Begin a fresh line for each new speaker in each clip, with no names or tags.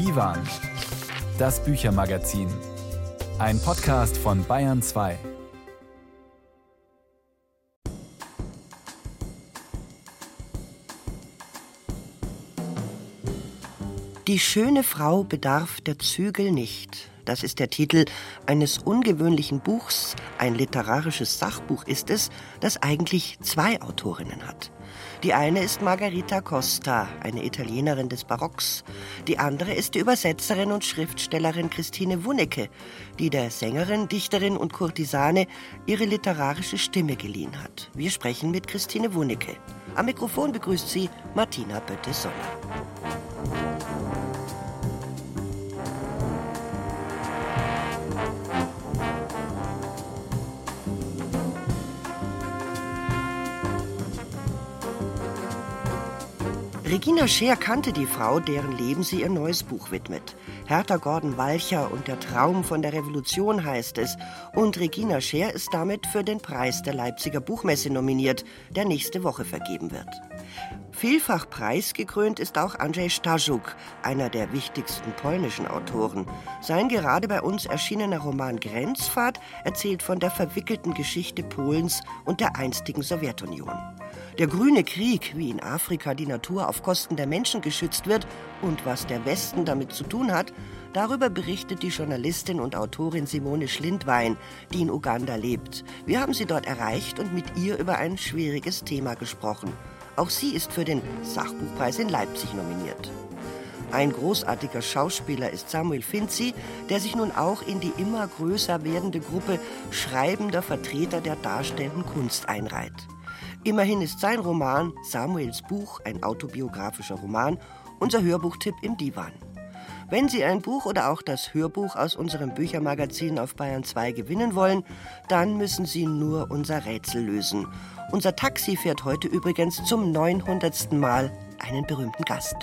Divan, das Büchermagazin. Ein Podcast von Bayern 2.
Die schöne Frau bedarf der Zügel nicht. Das ist der Titel eines ungewöhnlichen Buchs. Ein literarisches Sachbuch ist es, das eigentlich zwei Autorinnen hat. Die eine ist Margherita Costa, eine Italienerin des Barocks. Die andere ist die Übersetzerin und Schriftstellerin Christine Wunnecke, die der Sängerin, Dichterin und Kurtisane ihre literarische Stimme geliehen hat. Wir sprechen mit Christine Wunnecke. Am Mikrofon begrüßt sie Martina Bötte-Soller. Regina Scheer kannte die Frau, deren Leben sie ihr neues Buch widmet. Hertha Gordon Walcher und der Traum von der Revolution heißt es. Und Regina Scheer ist damit für den Preis der Leipziger Buchmesse nominiert, der nächste Woche vergeben wird. Vielfach preisgekrönt ist auch Andrzej Stajuk, einer der wichtigsten polnischen Autoren. Sein gerade bei uns erschienener Roman Grenzfahrt erzählt von der verwickelten Geschichte Polens und der einstigen Sowjetunion. Der grüne Krieg, wie in Afrika die Natur auf Kosten der Menschen geschützt wird und was der Westen damit zu tun hat, darüber berichtet die Journalistin und Autorin Simone Schlindwein, die in Uganda lebt. Wir haben sie dort erreicht und mit ihr über ein schwieriges Thema gesprochen. Auch sie ist für den Sachbuchpreis in Leipzig nominiert. Ein großartiger Schauspieler ist Samuel Finzi, der sich nun auch in die immer größer werdende Gruppe schreibender Vertreter der darstellenden Kunst einreiht. Immerhin ist sein Roman Samuels Buch, ein autobiografischer Roman, unser Hörbuchtipp im Divan. Wenn Sie ein Buch oder auch das Hörbuch aus unserem Büchermagazin auf Bayern 2 gewinnen wollen, dann müssen Sie nur unser Rätsel lösen. Unser Taxi fährt heute übrigens zum 900. Mal einen berühmten Gast.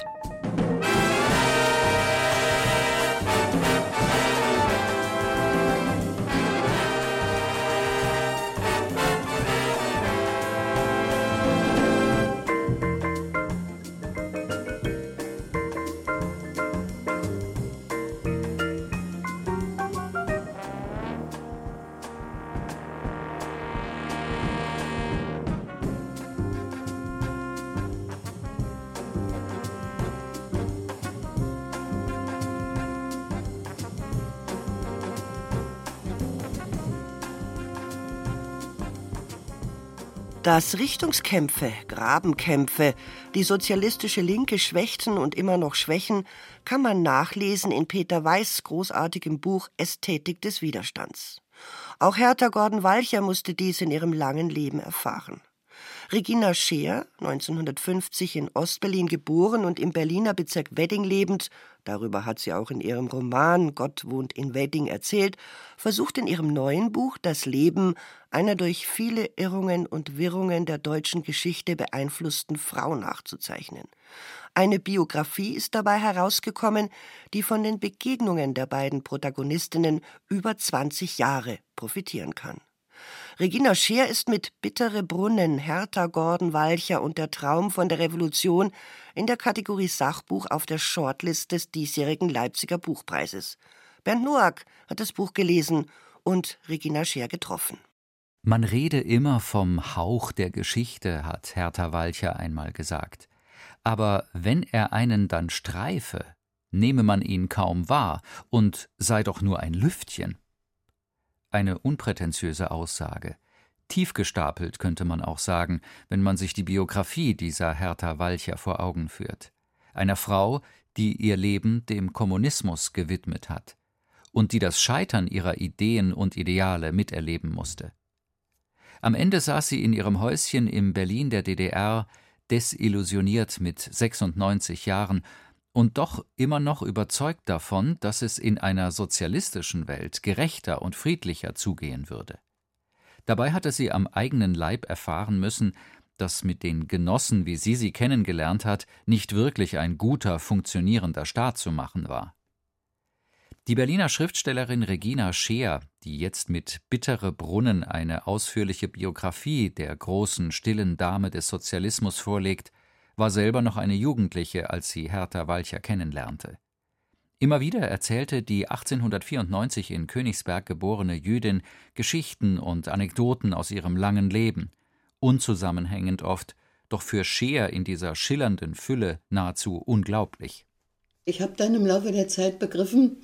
Dass Richtungskämpfe, Grabenkämpfe, die sozialistische Linke schwächten und immer noch schwächen, kann man nachlesen in Peter Weiß großartigem Buch Ästhetik des Widerstands. Auch Hertha Gordon-Walcher musste dies in ihrem langen Leben erfahren. Regina Scheer, 1950 in Ostberlin geboren und im Berliner Bezirk Wedding lebend, darüber hat sie auch in ihrem Roman Gott wohnt in Wedding erzählt, versucht in ihrem neuen Buch das Leben einer durch viele Irrungen und Wirrungen der deutschen Geschichte beeinflussten Frau nachzuzeichnen. Eine Biografie ist dabei herausgekommen, die von den Begegnungen der beiden Protagonistinnen über 20 Jahre profitieren kann. Regina Scheer ist mit Bittere Brunnen, Hertha Gordon Walcher und der Traum von der Revolution in der Kategorie Sachbuch auf der Shortlist des diesjährigen Leipziger Buchpreises. Bernd Noack hat das Buch gelesen und Regina Scheer getroffen.
Man rede immer vom Hauch der Geschichte, hat Hertha Walcher einmal gesagt. Aber wenn er einen dann streife, nehme man ihn kaum wahr und sei doch nur ein Lüftchen. Eine unprätentiöse Aussage. Tief gestapelt könnte man auch sagen, wenn man sich die Biografie dieser Hertha Walcher vor Augen führt. Einer Frau, die ihr Leben dem Kommunismus gewidmet hat und die das Scheitern ihrer Ideen und Ideale miterleben musste. Am Ende saß sie in ihrem Häuschen im Berlin der DDR, desillusioniert mit 96 Jahren und doch immer noch überzeugt davon, dass es in einer sozialistischen Welt gerechter und friedlicher zugehen würde. Dabei hatte sie am eigenen Leib erfahren müssen, dass mit den Genossen, wie sie sie kennengelernt hat, nicht wirklich ein guter, funktionierender Staat zu machen war. Die Berliner Schriftstellerin Regina Scheer, die jetzt mit Bittere Brunnen eine ausführliche Biografie der großen, stillen Dame des Sozialismus vorlegt, war selber noch eine Jugendliche, als sie Hertha Walcher kennenlernte. Immer wieder erzählte die 1894 in Königsberg geborene Jüdin Geschichten und Anekdoten aus ihrem langen Leben, unzusammenhängend oft, doch für Scheer in dieser schillernden Fülle nahezu unglaublich.
Ich habe dann im Laufe der Zeit begriffen,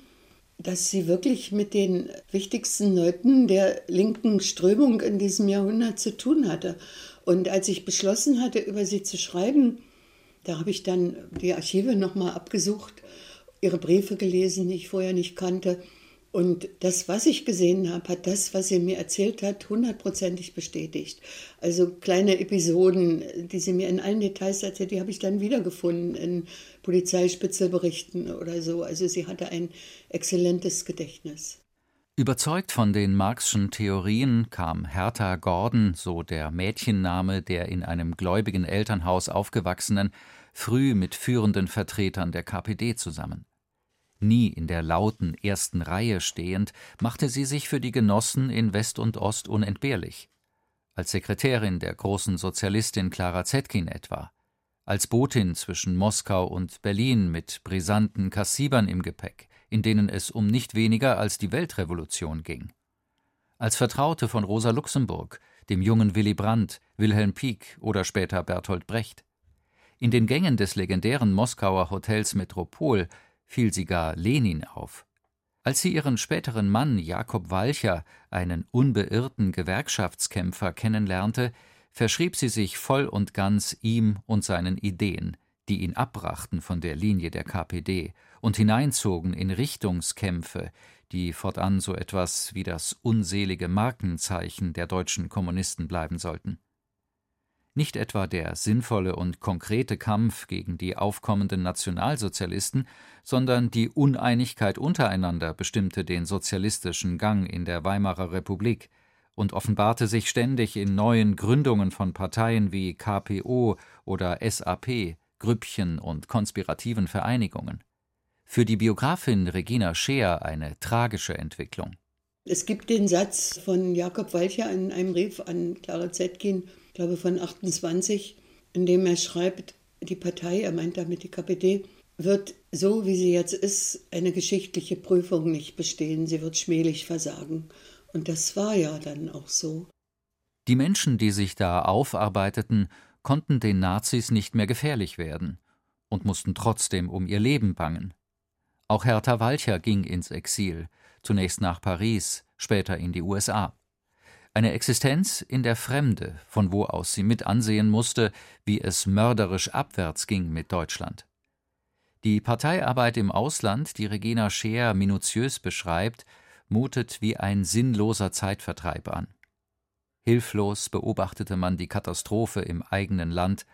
dass sie wirklich mit den wichtigsten Leuten der linken Strömung in diesem Jahrhundert zu tun hatte. Und als ich beschlossen hatte, über sie zu schreiben, da habe ich dann die Archive nochmal abgesucht, ihre Briefe gelesen, die ich vorher nicht kannte. Und das, was ich gesehen habe, hat das, was sie mir erzählt hat, hundertprozentig bestätigt. Also kleine Episoden, die sie mir in allen Details erzählt, die habe ich dann wiedergefunden in Polizeispitzelberichten oder so. Also sie hatte ein exzellentes Gedächtnis.
Überzeugt von den Marxschen Theorien kam Hertha Gordon, so der Mädchenname der in einem gläubigen Elternhaus aufgewachsenen, früh mit führenden Vertretern der KPD zusammen. Nie in der lauten ersten Reihe stehend, machte sie sich für die Genossen in West und Ost unentbehrlich. Als Sekretärin der großen Sozialistin Clara Zetkin etwa, als Botin zwischen Moskau und Berlin mit brisanten Kassibern im Gepäck, in denen es um nicht weniger als die Weltrevolution ging. Als Vertraute von Rosa Luxemburg, dem jungen Willy Brandt, Wilhelm Pieck oder später Bertolt Brecht. In den Gängen des legendären Moskauer Hotels Metropol fiel sie gar Lenin auf. Als sie ihren späteren Mann Jakob Walcher, einen unbeirrten Gewerkschaftskämpfer, kennenlernte, verschrieb sie sich voll und ganz ihm und seinen Ideen, die ihn abbrachten von der Linie der KPD und hineinzogen in Richtungskämpfe, die fortan so etwas wie das unselige Markenzeichen der deutschen Kommunisten bleiben sollten. Nicht etwa der sinnvolle und konkrete Kampf gegen die aufkommenden Nationalsozialisten, sondern die Uneinigkeit untereinander bestimmte den sozialistischen Gang in der Weimarer Republik und offenbarte sich ständig in neuen Gründungen von Parteien wie KPO oder SAP, Grüppchen und konspirativen Vereinigungen. Für die Biografin Regina Scheer eine tragische Entwicklung.
Es gibt den Satz von Jakob Walcher in einem Brief an Clara Zetkin, ich glaube von 28, in dem er schreibt, die Partei, er meint damit die KPD, wird so, wie sie jetzt ist, eine geschichtliche Prüfung nicht bestehen. Sie wird schmählich versagen. Und das war ja dann auch so.
Die Menschen, die sich da aufarbeiteten, konnten den Nazis nicht mehr gefährlich werden und mussten trotzdem um ihr Leben bangen. Auch Hertha Walcher ging ins Exil, zunächst nach Paris, später in die USA. Eine Existenz in der Fremde, von wo aus sie mit ansehen musste, wie es mörderisch abwärts ging mit Deutschland. Die Parteiarbeit im Ausland, die Regina Scheer minutiös beschreibt, mutet wie ein sinnloser Zeitvertreib an. Hilflos beobachtete man die Katastrophe im eigenen Land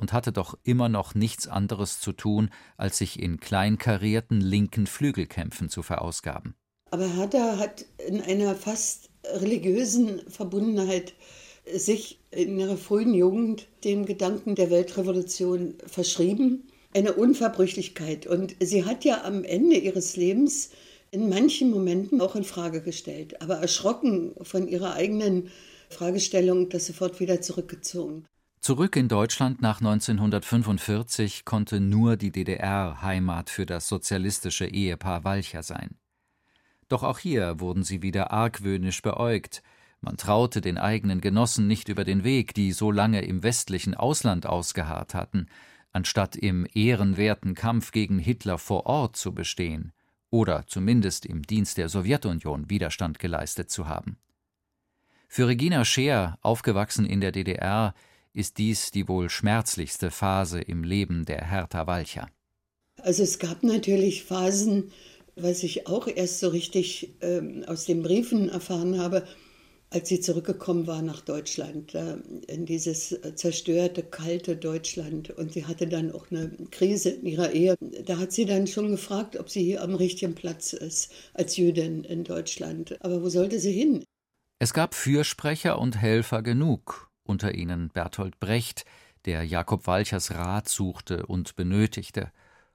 und hatte doch immer noch nichts anderes zu tun, als sich in kleinkarierten linken Flügelkämpfen zu verausgaben.
Aber Hertha hat in einer fast religiösen Verbundenheit sich in ihrer frühen Jugend dem Gedanken der Weltrevolution verschrieben. Eine Unverbrüchlichkeit. Und sie hat ja am Ende ihres Lebens in manchen Momenten auch in Frage gestellt, aber erschrocken von ihrer eigenen Fragestellung, das sofort wieder zurückgezogen.
Zurück in Deutschland nach 1945 konnte nur die DDR Heimat für das sozialistische Ehepaar Walcher sein. Doch auch hier wurden sie wieder argwöhnisch beäugt. Man traute den eigenen Genossen nicht über den Weg, die so lange im westlichen Ausland ausgeharrt hatten, anstatt im ehrenwerten Kampf gegen Hitler vor Ort zu bestehen oder zumindest im Dienst der Sowjetunion Widerstand geleistet zu haben. Für Regina Scheer, aufgewachsen in der DDR, ist dies die wohl schmerzlichste Phase im Leben der Hertha Walcher.
Also es gab natürlich Phasen, was ich auch erst so richtig ähm, aus den Briefen erfahren habe, als sie zurückgekommen war nach Deutschland, äh, in dieses zerstörte, kalte Deutschland. Und sie hatte dann auch eine Krise in ihrer Ehe. Da hat sie dann schon gefragt, ob sie hier am richtigen Platz ist als Jüdin in Deutschland. Aber wo sollte sie hin?
Es gab Fürsprecher und Helfer genug, unter ihnen Bertolt Brecht, der Jakob Walchers Rat suchte und benötigte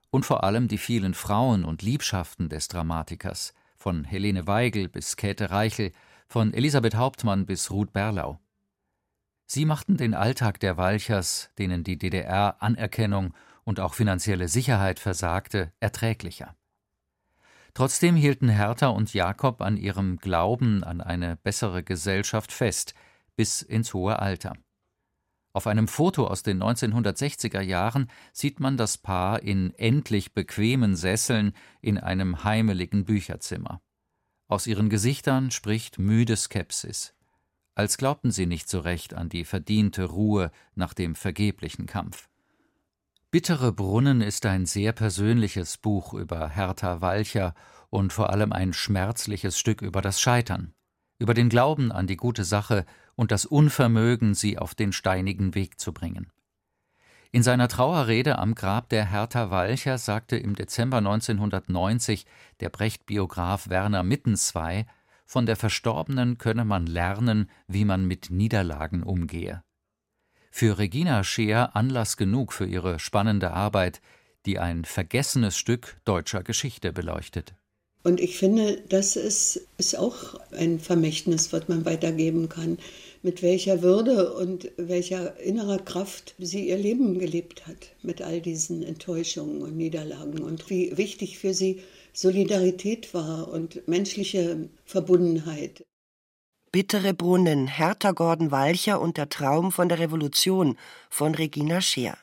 und vor allem die vielen Frauen und Liebschaften des Dramatikers, von Helene Weigel bis Käthe Reichel, von Elisabeth Hauptmann bis Ruth Berlau. Sie machten den Alltag der Walchers, denen die DDR Anerkennung und auch finanzielle Sicherheit versagte, erträglicher. Trotzdem hielten Hertha und Jakob an ihrem Glauben an eine bessere Gesellschaft fest, bis ins hohe Alter. Auf einem Foto aus den 1960er Jahren sieht man das Paar in endlich bequemen Sesseln in einem heimeligen Bücherzimmer. Aus ihren Gesichtern spricht müde Skepsis, als glaubten sie nicht so recht an die verdiente Ruhe nach dem vergeblichen Kampf. Bittere Brunnen ist ein sehr persönliches Buch über Hertha Walcher und vor allem ein schmerzliches Stück über das Scheitern, über den Glauben an die gute Sache und das Unvermögen, sie auf den steinigen Weg zu bringen. In seiner Trauerrede am Grab der Hertha Walcher sagte im Dezember 1990 der Brecht-Biograf Werner Mittenzwei, von der Verstorbenen könne man lernen, wie man mit Niederlagen umgehe. Für Regina Scheer Anlass genug für ihre spannende Arbeit, die ein vergessenes Stück deutscher Geschichte beleuchtet.
Und ich finde, das ist, ist auch ein Vermächtnis, was man weitergeben kann. Mit welcher Würde und welcher innerer Kraft sie ihr Leben gelebt hat, mit all diesen Enttäuschungen und Niederlagen. Und wie wichtig für sie Solidarität war und menschliche Verbundenheit.
Bittere Brunnen, Hertha Gordon Walcher und der Traum von der Revolution von Regina Scheer.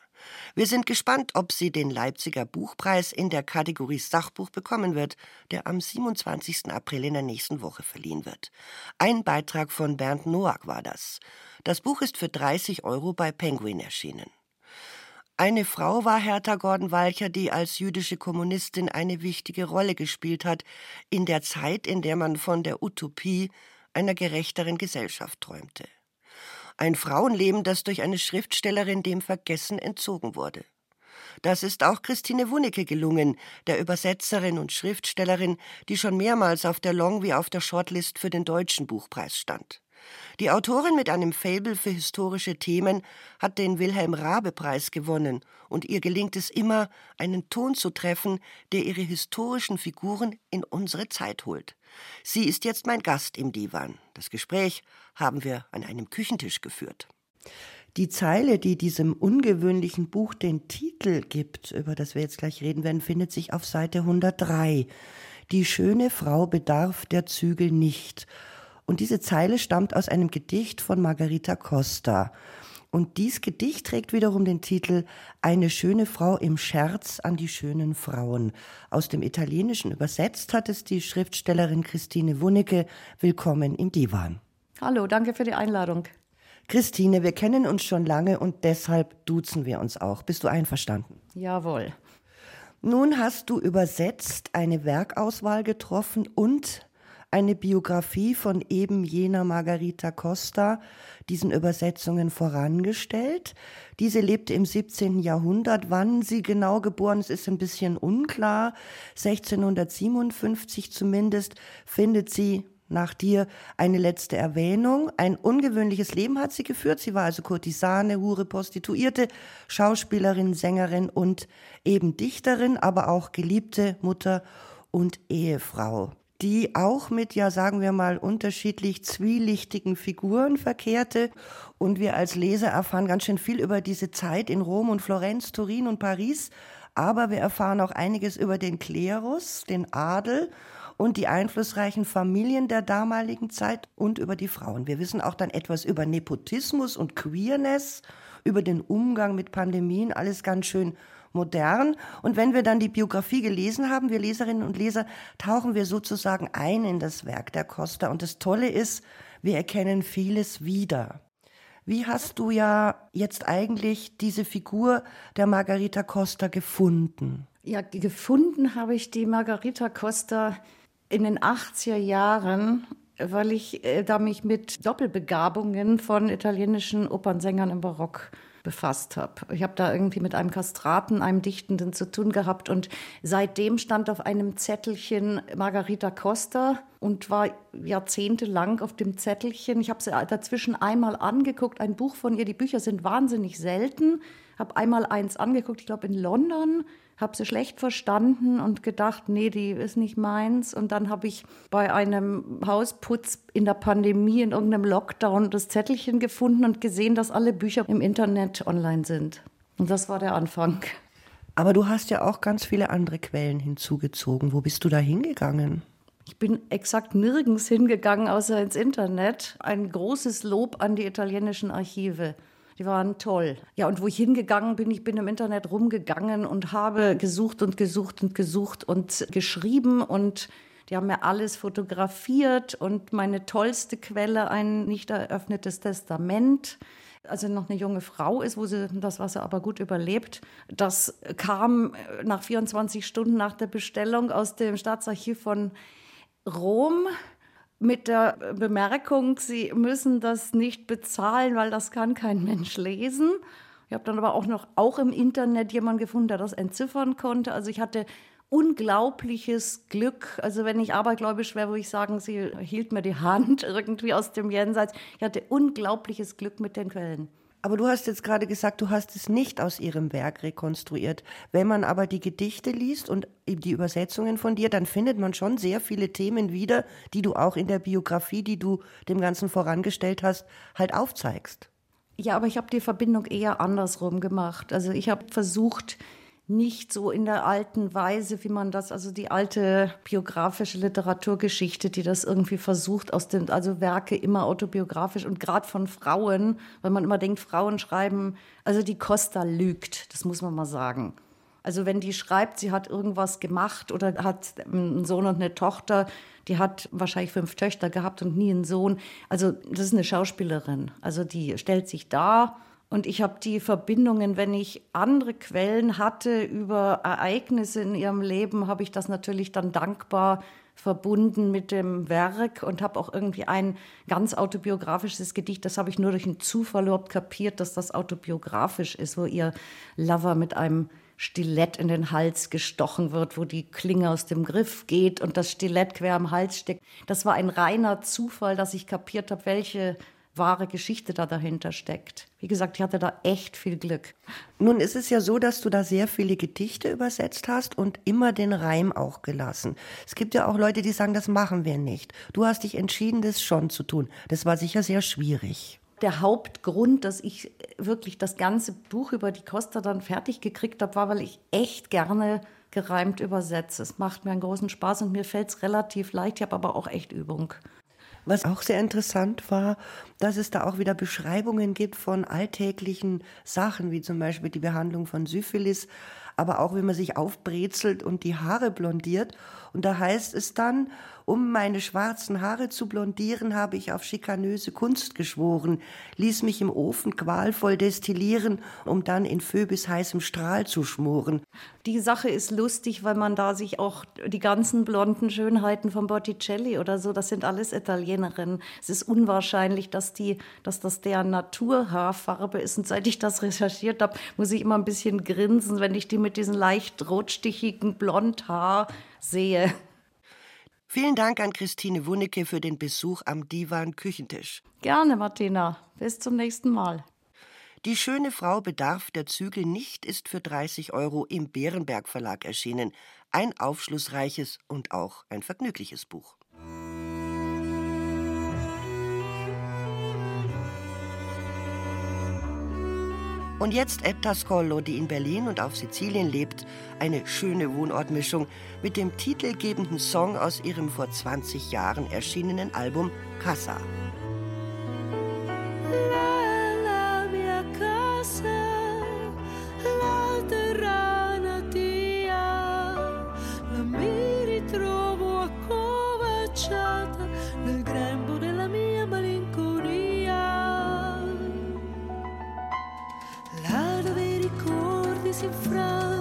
Wir sind gespannt, ob sie den Leipziger Buchpreis in der Kategorie Sachbuch bekommen wird, der am 27. April in der nächsten Woche verliehen wird. Ein Beitrag von Bernd Noack war das. Das Buch ist für 30 Euro bei Penguin erschienen. Eine Frau war Hertha Gordon-Walcher, die als jüdische Kommunistin eine wichtige Rolle gespielt hat, in der Zeit, in der man von der Utopie einer gerechteren Gesellschaft träumte ein Frauenleben, das durch eine Schriftstellerin dem Vergessen entzogen wurde. Das ist auch Christine Wunicke gelungen, der Übersetzerin und Schriftstellerin, die schon mehrmals auf der Long- wie auf der Shortlist für den Deutschen Buchpreis stand. Die Autorin mit einem Fabel für historische Themen hat den Wilhelm Rabe Preis gewonnen und ihr gelingt es immer, einen Ton zu treffen, der ihre historischen Figuren in unsere Zeit holt. Sie ist jetzt mein Gast im Divan. Das Gespräch haben wir an einem Küchentisch geführt. Die Zeile, die diesem ungewöhnlichen Buch den Titel gibt, über das wir jetzt gleich reden werden, findet sich auf Seite 103. Die schöne Frau bedarf der Zügel nicht. Und diese Zeile stammt aus einem Gedicht von Margarita Costa. Und dies Gedicht trägt wiederum den Titel Eine schöne Frau im Scherz an die schönen Frauen. Aus dem Italienischen übersetzt hat es die Schriftstellerin Christine Wunicke. Willkommen im Divan.
Hallo, danke für die Einladung.
Christine, wir kennen uns schon lange und deshalb duzen wir uns auch. Bist du einverstanden?
Jawohl.
Nun hast du übersetzt, eine Werkauswahl getroffen und eine Biografie von eben jener Margarita Costa diesen Übersetzungen vorangestellt. Diese lebte im 17. Jahrhundert. Wann sie genau geboren ist, ist ein bisschen unklar. 1657 zumindest findet sie nach dir eine letzte Erwähnung. Ein ungewöhnliches Leben hat sie geführt. Sie war also Kurtisane, Hure, Prostituierte, Schauspielerin, Sängerin und eben Dichterin, aber auch geliebte Mutter und Ehefrau die auch mit, ja sagen wir mal, unterschiedlich zwielichtigen Figuren verkehrte. Und wir als Leser erfahren ganz schön viel über diese Zeit in Rom und Florenz, Turin und Paris. Aber wir erfahren auch einiges über den Klerus, den Adel und die einflussreichen Familien der damaligen Zeit und über die Frauen. Wir wissen auch dann etwas über Nepotismus und Queerness, über den Umgang mit Pandemien, alles ganz schön modern. Und wenn wir dann die Biografie gelesen haben, wir Leserinnen und Leser, tauchen wir sozusagen ein in das Werk der Costa. Und das Tolle ist, wir erkennen vieles wieder. Wie hast du ja jetzt eigentlich diese Figur der Margarita Costa gefunden?
Ja, gefunden habe ich die Margarita Costa in den 80er Jahren, weil ich äh, da mich mit Doppelbegabungen von italienischen Opernsängern im Barock befasst habe. Ich habe da irgendwie mit einem Kastraten, einem Dichtenden zu tun gehabt und seitdem stand auf einem Zettelchen Margarita Costa und war jahrzehntelang auf dem Zettelchen. Ich habe sie dazwischen einmal angeguckt, ein Buch von ihr. Die Bücher sind wahnsinnig selten. Habe einmal eins angeguckt, ich glaube in London habe sie schlecht verstanden und gedacht, nee, die ist nicht meins. Und dann habe ich bei einem Hausputz in der Pandemie, in irgendeinem Lockdown, das Zettelchen gefunden und gesehen, dass alle Bücher im Internet online sind. Und das war der Anfang.
Aber du hast ja auch ganz viele andere Quellen hinzugezogen. Wo bist du da hingegangen?
Ich bin exakt nirgends hingegangen, außer ins Internet. Ein großes Lob an die italienischen Archive. Die waren toll. Ja, und wo ich hingegangen bin, ich bin im Internet rumgegangen und habe gesucht und gesucht und gesucht und geschrieben und die haben mir alles fotografiert und meine tollste Quelle ein nicht eröffnetes Testament also noch eine junge Frau ist, wo sie das Wasser aber gut überlebt. Das kam nach 24 Stunden nach der Bestellung aus dem Staatsarchiv von Rom mit der Bemerkung, sie müssen das nicht bezahlen, weil das kann kein Mensch lesen. Ich habe dann aber auch noch auch im Internet jemanden gefunden, der das entziffern konnte. Also ich hatte unglaubliches Glück. Also wenn ich abergläubisch wäre, würde ich sagen, sie hielt mir die Hand irgendwie aus dem Jenseits. Ich hatte unglaubliches Glück mit den Quellen.
Aber du hast jetzt gerade gesagt, du hast es nicht aus ihrem Werk rekonstruiert. Wenn man aber die Gedichte liest und die Übersetzungen von dir, dann findet man schon sehr viele Themen wieder, die du auch in der Biografie, die du dem Ganzen vorangestellt hast, halt aufzeigst.
Ja, aber ich habe die Verbindung eher andersrum gemacht. Also ich habe versucht, nicht so in der alten Weise, wie man das, also die alte biografische Literaturgeschichte, die das irgendwie versucht, aus den, also Werke immer autobiografisch und gerade von Frauen, weil man immer denkt, Frauen schreiben, also die Costa lügt, das muss man mal sagen. Also wenn die schreibt, sie hat irgendwas gemacht oder hat einen Sohn und eine Tochter, die hat wahrscheinlich fünf Töchter gehabt und nie einen Sohn. Also das ist eine Schauspielerin. Also die stellt sich da und ich habe die Verbindungen, wenn ich andere Quellen hatte über Ereignisse in ihrem Leben, habe ich das natürlich dann dankbar verbunden mit dem Werk und habe auch irgendwie ein ganz autobiografisches Gedicht, das habe ich nur durch einen Zufall überhaupt kapiert, dass das autobiografisch ist, wo ihr Lover mit einem Stilett in den Hals gestochen wird, wo die Klinge aus dem Griff geht und das Stilett quer am Hals steckt. Das war ein reiner Zufall, dass ich kapiert habe, welche wahre Geschichte da dahinter steckt. Wie gesagt, ich hatte da echt viel Glück.
Nun ist es ja so, dass du da sehr viele Gedichte übersetzt hast und immer den Reim auch gelassen. Es gibt ja auch Leute, die sagen, das machen wir nicht. Du hast dich entschieden, das schon zu tun. Das war sicher sehr schwierig.
Der Hauptgrund, dass ich wirklich das ganze Buch über die Costa dann fertig gekriegt habe, war, weil ich echt gerne gereimt übersetze. Es macht mir einen großen Spaß und mir fällt es relativ leicht. Ich habe aber auch echt Übung.
Was auch sehr interessant war, dass es da auch wieder Beschreibungen gibt von alltäglichen Sachen, wie zum Beispiel die Behandlung von Syphilis, aber auch wenn man sich aufbrezelt und die Haare blondiert. Und da heißt es dann, um meine schwarzen Haare zu blondieren, habe ich auf schikanöse Kunst geschworen, ließ mich im Ofen qualvoll destillieren, um dann in Phoebis heißem Strahl zu schmoren.
Die Sache ist lustig, weil man da sich auch die ganzen blonden Schönheiten von Botticelli oder so, das sind alles Italienerinnen. Es ist unwahrscheinlich, dass die, dass das deren Naturhaarfarbe ist. Und seit ich das recherchiert habe, muss ich immer ein bisschen grinsen, wenn ich die mit diesem leicht rotstichigen Blondhaar sehe.
Vielen Dank an Christine Wunicke für den Besuch am Divan Küchentisch.
Gerne, Martina. Bis zum nächsten Mal.
Die schöne Frau bedarf der Zügel nicht ist für 30 Euro im Bärenberg Verlag erschienen. Ein aufschlussreiches und auch ein vergnügliches Buch. Und jetzt Etta Scollo, die in Berlin und auf Sizilien lebt. Eine schöne Wohnortmischung mit dem titelgebenden Song aus ihrem vor 20 Jahren erschienenen Album Casa. je vrouw.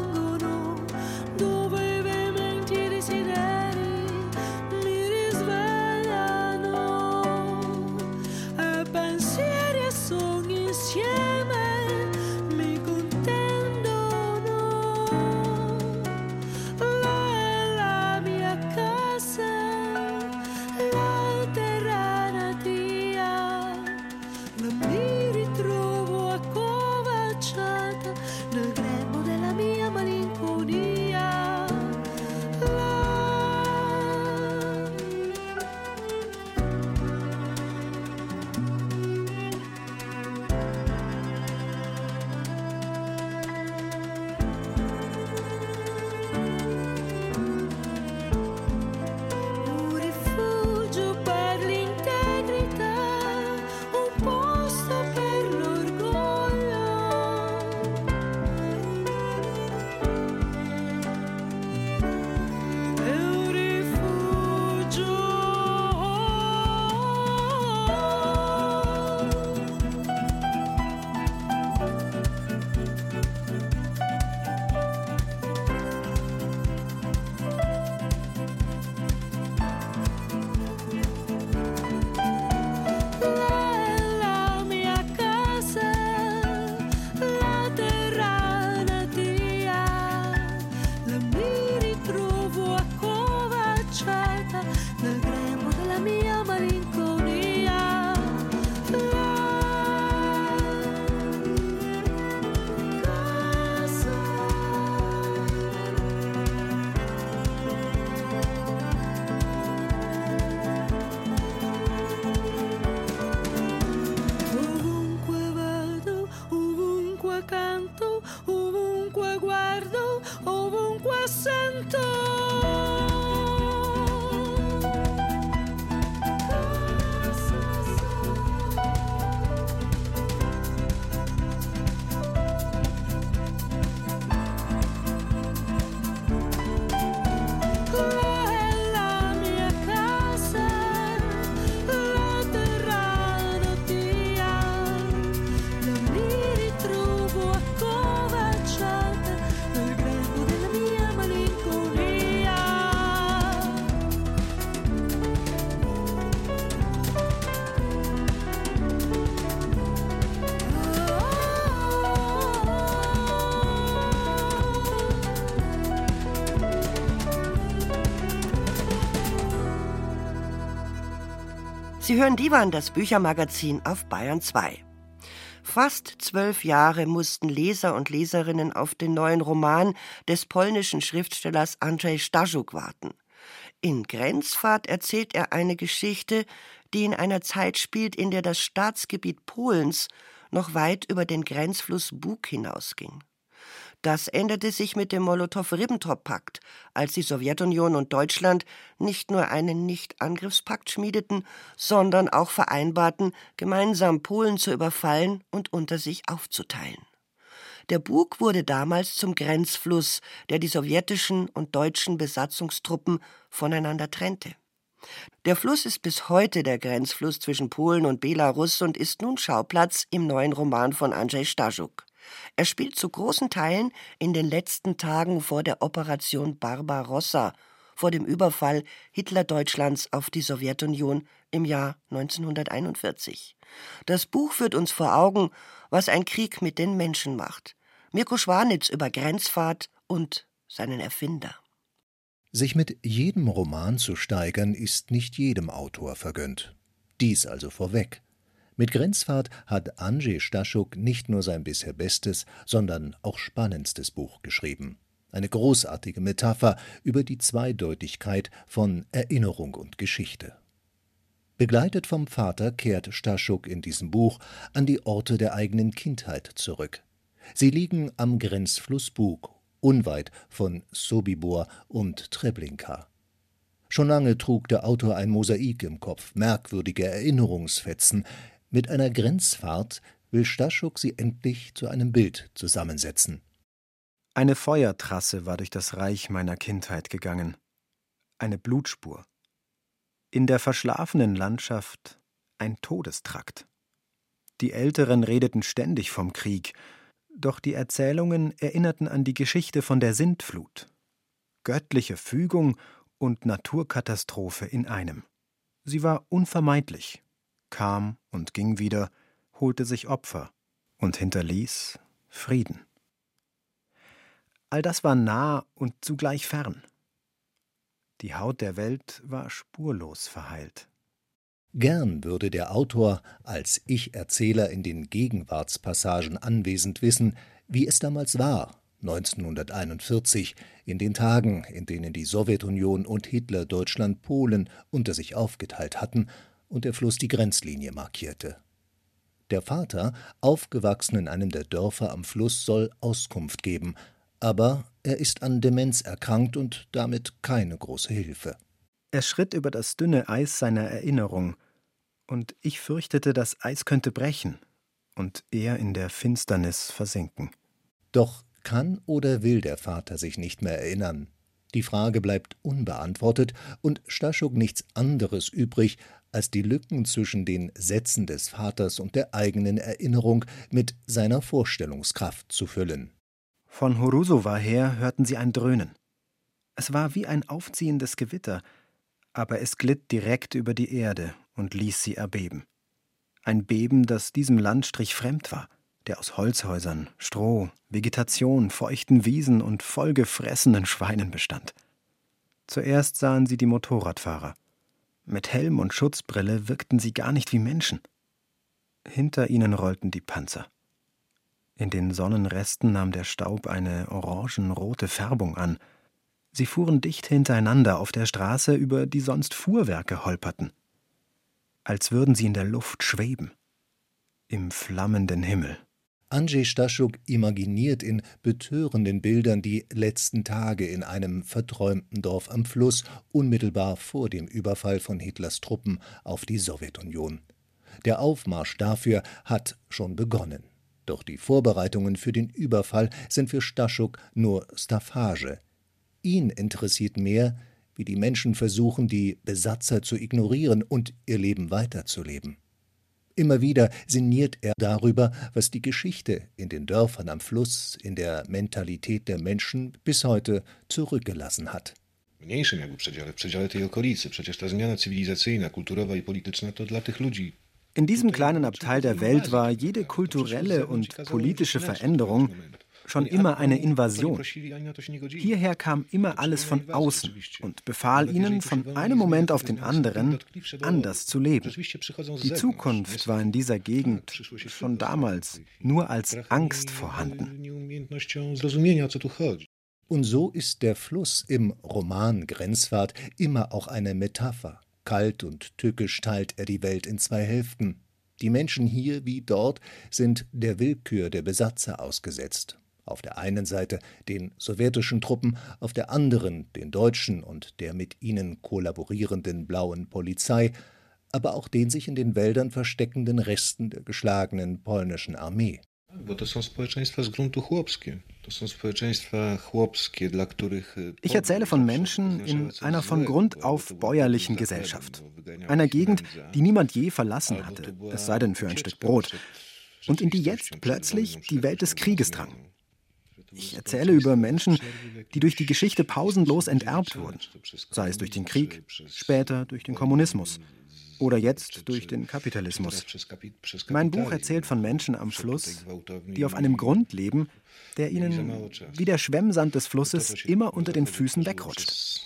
Sie hören Divan, das Büchermagazin auf Bayern 2. Fast zwölf Jahre mussten Leser und Leserinnen auf den neuen Roman des polnischen Schriftstellers Andrzej Stajuk warten. In Grenzfahrt erzählt er eine Geschichte, die in einer Zeit spielt, in der das Staatsgebiet Polens noch weit über den Grenzfluss Bug hinausging. Das änderte sich mit dem Molotow-Ribbentrop-Pakt, als die Sowjetunion und Deutschland nicht nur einen Nichtangriffspakt schmiedeten, sondern auch vereinbarten, gemeinsam Polen zu überfallen und unter sich aufzuteilen. Der Bug wurde damals zum Grenzfluss, der die sowjetischen und deutschen Besatzungstruppen voneinander trennte. Der Fluss ist bis heute der Grenzfluss zwischen Polen und Belarus und ist nun Schauplatz im neuen Roman von Andrzej Stajuk. Er spielt zu großen Teilen in den letzten Tagen vor der Operation Barbarossa, vor dem Überfall Hitlerdeutschlands auf die Sowjetunion im Jahr 1941. Das Buch führt uns vor Augen, was ein Krieg mit den Menschen macht. Mirko Schwanitz über Grenzfahrt und seinen Erfinder.
Sich mit jedem Roman zu steigern, ist nicht jedem Autor vergönnt. Dies also vorweg. Mit Grenzfahrt hat Andrzej Staschuk nicht nur sein bisher bestes, sondern auch spannendstes Buch geschrieben. Eine großartige Metapher über die Zweideutigkeit von Erinnerung und Geschichte. Begleitet vom Vater kehrt Staschuk in diesem Buch an die Orte der eigenen Kindheit zurück. Sie liegen am Grenzfluss Bug, unweit von Sobibor und Treblinka. Schon lange trug der Autor ein Mosaik im Kopf, merkwürdige Erinnerungsfetzen, mit einer Grenzfahrt will Staschuk sie endlich zu einem Bild zusammensetzen.
Eine Feuertrasse war durch das Reich meiner Kindheit gegangen. Eine Blutspur. In der verschlafenen Landschaft ein Todestrakt. Die Älteren redeten ständig vom Krieg, doch die Erzählungen erinnerten an die Geschichte von der Sintflut. Göttliche Fügung und Naturkatastrophe in einem. Sie war unvermeidlich kam und ging wieder, holte sich Opfer und hinterließ Frieden. All das war nah und zugleich fern. Die Haut der Welt war spurlos verheilt.
Gern würde der Autor als Ich-Erzähler in den Gegenwartspassagen anwesend wissen, wie es damals war, 1941, in den Tagen, in denen die Sowjetunion und Hitler Deutschland Polen unter sich aufgeteilt hatten und der Fluss die Grenzlinie markierte. Der Vater, aufgewachsen in einem der Dörfer am Fluss, soll Auskunft geben, aber er ist an Demenz erkrankt und damit keine große Hilfe.
Er schritt über das dünne Eis seiner Erinnerung, und ich fürchtete, das Eis könnte brechen und er in der Finsternis versinken.
Doch kann oder will der Vater sich nicht mehr erinnern? Die Frage bleibt unbeantwortet und Staschuk nichts anderes übrig, als die Lücken zwischen den Sätzen des Vaters und der eigenen Erinnerung mit seiner Vorstellungskraft zu füllen.
Von Horusowa her hörten sie ein Dröhnen. Es war wie ein aufziehendes Gewitter, aber es glitt direkt über die Erde und ließ sie erbeben. Ein Beben, das diesem Landstrich fremd war, der aus Holzhäusern, Stroh, Vegetation, feuchten Wiesen und vollgefressenen Schweinen bestand. Zuerst sahen sie die Motorradfahrer. Mit Helm und Schutzbrille wirkten sie gar nicht wie Menschen. Hinter ihnen rollten die Panzer. In den Sonnenresten nahm der Staub eine orangenrote Färbung an. Sie fuhren dicht hintereinander auf der Straße, über die sonst Fuhrwerke holperten. Als würden sie in der Luft schweben. Im flammenden Himmel.
Andrzej Staschuk imaginiert in betörenden Bildern die letzten Tage in einem verträumten Dorf am Fluss, unmittelbar vor dem Überfall von Hitlers Truppen auf die Sowjetunion. Der Aufmarsch dafür hat schon begonnen. Doch die Vorbereitungen für den Überfall sind für Staschuk nur Staffage. Ihn interessiert mehr, wie die Menschen versuchen, die Besatzer zu ignorieren und ihr Leben weiterzuleben. Immer wieder sinniert er darüber, was die Geschichte in den Dörfern am Fluss, in der Mentalität der Menschen bis heute zurückgelassen hat. Mniejszym jakby przedziale, w przedziale tej okolicy. Przecież ta zmiana cywilizacyjna, kulturowa i polityczna to dla tych ludzi
in diesem kleinen Abteil der Welt war jede kulturelle und politische Veränderung schon immer eine Invasion. Hierher kam immer alles von außen und befahl ihnen von einem Moment auf den anderen anders zu leben. Die Zukunft war in dieser Gegend schon damals nur als Angst vorhanden.
Und so ist der Fluss im Roman Grenzfahrt immer auch eine Metapher. Kalt und tückisch teilt er die Welt in zwei Hälften. Die Menschen hier wie dort sind der Willkür der Besatzer ausgesetzt auf der einen Seite den sowjetischen Truppen, auf der anderen den deutschen und der mit ihnen kollaborierenden blauen Polizei, aber auch den sich in den Wäldern versteckenden Resten der geschlagenen polnischen Armee.
Ich erzähle von Menschen in einer von Grund auf bäuerlichen Gesellschaft. Einer Gegend, die niemand je verlassen hatte, es sei denn für ein Stück Brot. Und in die jetzt plötzlich die Welt des Krieges drang. Ich erzähle über Menschen, die durch die Geschichte pausenlos enterbt wurden, sei es durch den Krieg, später durch den Kommunismus oder jetzt durch den Kapitalismus. Mein Buch erzählt von Menschen am Fluss, die auf einem Grund leben, der ihnen wie der Schwemmsand des Flusses immer unter den Füßen wegrutscht.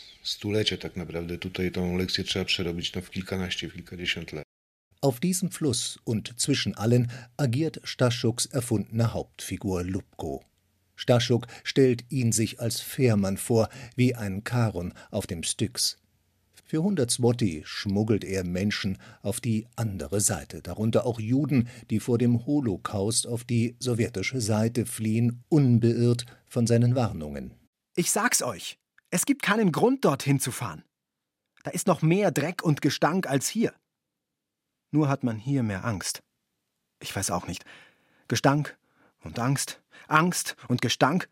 Auf diesem Fluss und zwischen allen agiert Staschuks erfundene Hauptfigur Lubko. Staschuk stellt ihn sich als Fährmann vor, wie ein Charon auf dem Styx. Für hundert Zwotti schmuggelt er Menschen auf die andere Seite, darunter auch Juden, die vor dem Holocaust auf die sowjetische Seite fliehen, unbeirrt von seinen Warnungen.
Ich sag's euch, es gibt keinen Grund, dorthin zu fahren. Da ist noch mehr Dreck und Gestank als hier. Nur hat man hier mehr Angst. Ich weiß auch nicht. Gestank und Angst, Angst und Gestank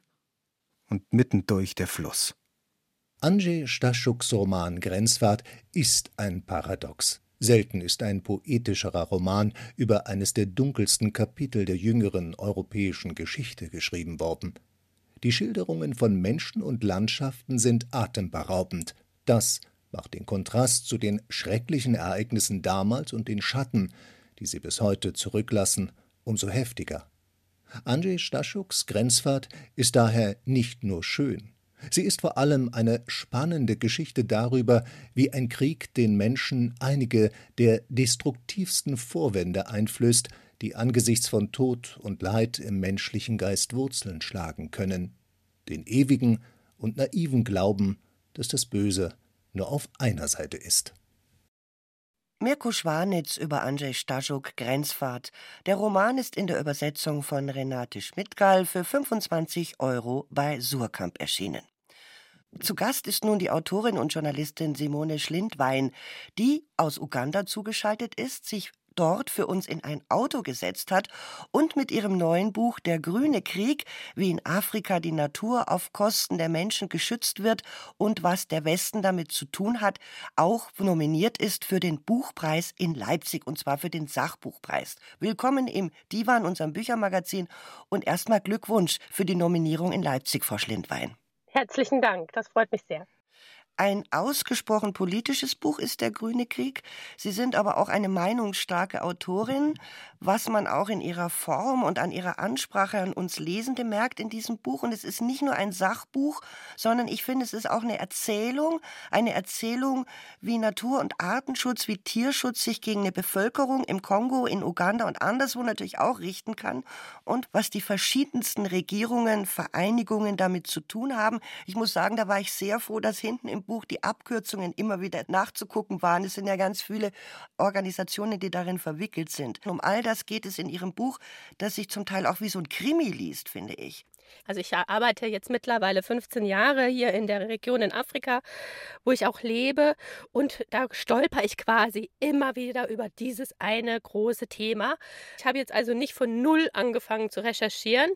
und mittendurch der Fluss.
Andrzej Staschuks Roman Grenzfahrt ist ein Paradox. Selten ist ein poetischerer Roman über eines der dunkelsten Kapitel der jüngeren europäischen Geschichte geschrieben worden. Die Schilderungen von Menschen und Landschaften sind atemberaubend. Das macht den Kontrast zu den schrecklichen Ereignissen damals und den Schatten, die sie bis heute zurücklassen, umso heftiger. Andrzej Staschuks Grenzfahrt ist daher nicht nur schön. Sie ist vor allem eine spannende Geschichte darüber, wie ein Krieg den Menschen einige der destruktivsten Vorwände einflößt, die angesichts von Tod und Leid im menschlichen Geist Wurzeln schlagen können. Den ewigen und naiven Glauben, dass das Böse nur auf einer Seite ist.
Mirko Schwanitz über Andrzej Staschuk Grenzfahrt. Der Roman ist in der Übersetzung von Renate Schmidtgall für 25 Euro bei Surkamp erschienen. Zu Gast ist nun die Autorin und Journalistin Simone Schlindwein, die aus Uganda zugeschaltet ist, sich dort für uns in ein Auto gesetzt hat und mit ihrem neuen Buch Der grüne Krieg, wie in Afrika die Natur auf Kosten der Menschen geschützt wird und was der Westen damit zu tun hat, auch nominiert ist für den Buchpreis in Leipzig und zwar für den Sachbuchpreis. Willkommen im Divan, unserem Büchermagazin und erstmal Glückwunsch für die Nominierung in Leipzig, Frau Schlindwein.
Herzlichen Dank, das freut mich sehr.
Ein ausgesprochen politisches Buch ist Der Grüne Krieg. Sie sind aber auch eine meinungsstarke Autorin, was man auch in ihrer Form und an ihrer Ansprache an uns Lesende merkt in diesem Buch. Und es ist nicht nur ein Sachbuch, sondern ich finde, es ist auch eine Erzählung, eine Erzählung, wie Natur- und Artenschutz, wie Tierschutz sich gegen eine Bevölkerung im Kongo, in Uganda und anderswo natürlich auch richten kann und was die verschiedensten Regierungen, Vereinigungen damit zu tun haben. Ich muss sagen, da war ich sehr froh, dass hinten im Buch die Abkürzungen immer wieder nachzugucken waren. Es sind ja ganz viele Organisationen, die darin verwickelt sind. Um all das geht es in Ihrem Buch, das sich zum Teil auch wie so ein Krimi liest, finde ich.
Also ich arbeite jetzt mittlerweile 15 Jahre hier in der Region in Afrika, wo ich auch lebe. Und da stolper ich quasi immer wieder über dieses eine große Thema. Ich habe jetzt also nicht von null angefangen zu recherchieren,